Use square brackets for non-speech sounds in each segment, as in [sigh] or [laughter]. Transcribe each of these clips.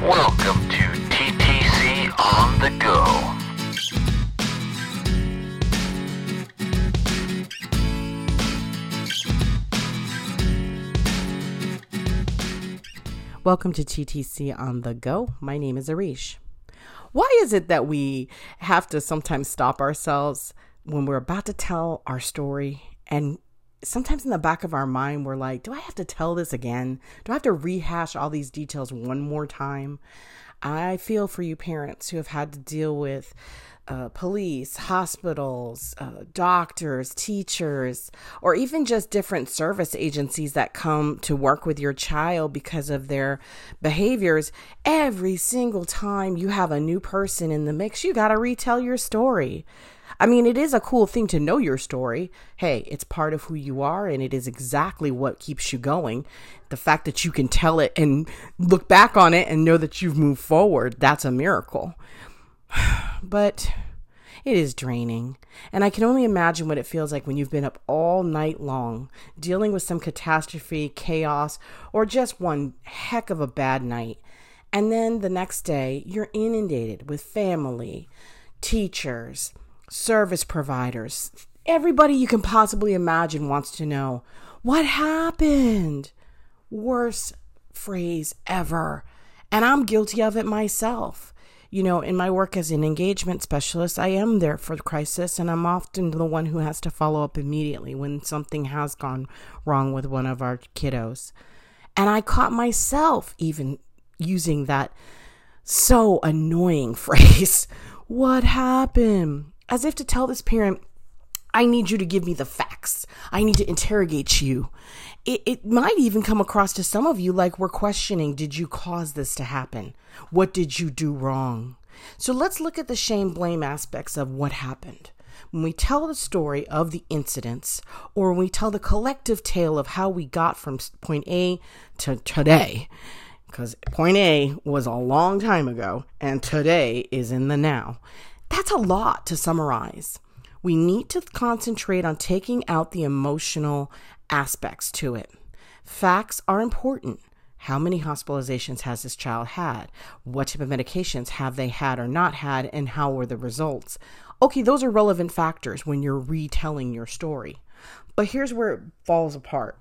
Welcome to TTC on the Go. Welcome to TTC on the Go. My name is Erishe. Why is it that we have to sometimes stop ourselves when we're about to tell our story and sometimes in the back of our mind we're like, do I have to tell this again? Do I have to rehash all these details one more time? I feel for you parents who have had to deal with uh, police, hospitals, uh, doctors, teachers, or even just different service agencies that come to work with your child because of their behaviors. Every single time you have a new person in the mix, you got to retell your story. I mean, it is a cool thing to know your story. Hey, it's part of who you are, and it is exactly what keeps you going. The fact that you can tell it and look back on it and know that you've moved forward, that's a miracle. [sighs] but it is draining. And I can only imagine what it feels like when you've been up all night long dealing with some catastrophe, chaos, or just one heck of a bad night. And then the next day, you're inundated with family, teachers, service providers. Everybody you can possibly imagine wants to know what happened. Worst phrase ever. And I'm guilty of it myself you know, in my work as an engagement specialist, I am there for the crisis, and I'm often the one who has to follow up immediately when something has gone wrong with one of our kiddos. And I caught myself even using that so annoying [laughs] phrase, What happened? As if to tell this parent, I need you to give me the facts. I need to interrogate you. It, it might even come across to some of you like we're questioning Did you cause this to happen? What did you do wrong? So let's look at the shame blame aspects of what happened. When we tell the story of the incidents, or when we tell the collective tale of how we got from point A to today, because point A was a long time ago and today is in the now, that's a lot to summarize we need to concentrate on taking out the emotional aspects to it. Facts are important. How many hospitalizations has this child had? What type of medications have they had or not had? And how were the results? Okay, those are relevant factors when you're retelling your story. But here's where it falls apart.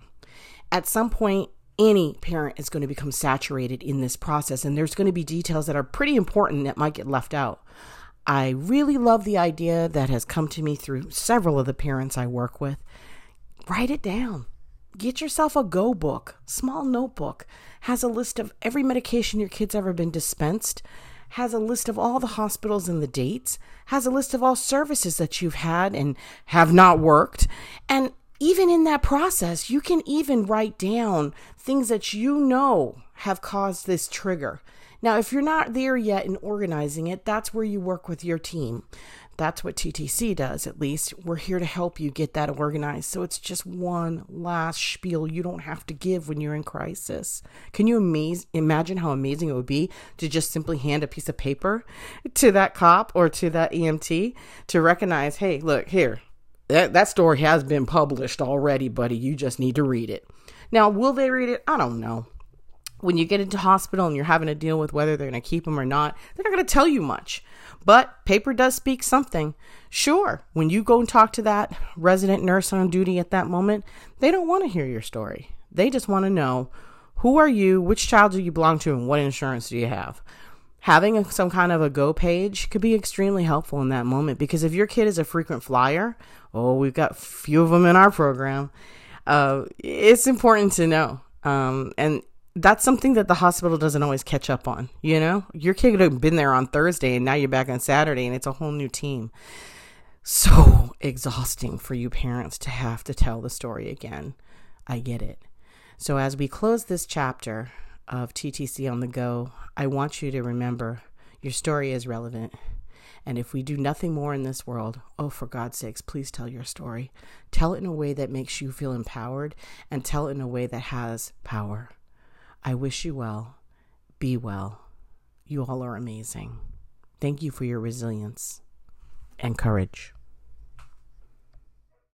At some point, any parent is going to become saturated in this process, and there's going to be details that are pretty important that might get left out. I really love the idea that has come to me through several of the parents I work with. Write it down. Get yourself a go book, small notebook, has a list of every medication your kid's ever been dispensed, has a list of all the hospitals and the dates, has a list of all services that you've had and have not worked. And even in that process, you can even write down things that you know have caused this trigger. Now, if you're not there yet in organizing it, that's where you work with your team. That's what TTC does, at least. We're here to help you get that organized. So it's just one last spiel you don't have to give when you're in crisis. Can you amaze, imagine how amazing it would be to just simply hand a piece of paper to that cop or to that EMT to recognize, hey, look, here, that, that story has been published already, buddy. You just need to read it. Now, will they read it? I don't know when you get into hospital and you're having to deal with whether they're going to keep them or not, they're not going to tell you much. But paper does speak something. Sure, when you go and talk to that resident nurse on duty at that moment, they don't want to hear your story. They just want to know who are you, which child do you belong to, and what insurance do you have. Having a, some kind of a go page could be extremely helpful in that moment because if your kid is a frequent flyer, oh, we've got few of them in our program, uh, it's important to know. Um, and that's something that the hospital doesn't always catch up on. You know, your kid could have been there on Thursday and now you're back on Saturday and it's a whole new team. So exhausting for you parents to have to tell the story again. I get it. So, as we close this chapter of TTC on the go, I want you to remember your story is relevant. And if we do nothing more in this world, oh, for God's sakes, please tell your story. Tell it in a way that makes you feel empowered and tell it in a way that has power. I wish you well. Be well. You all are amazing. Thank you for your resilience and courage.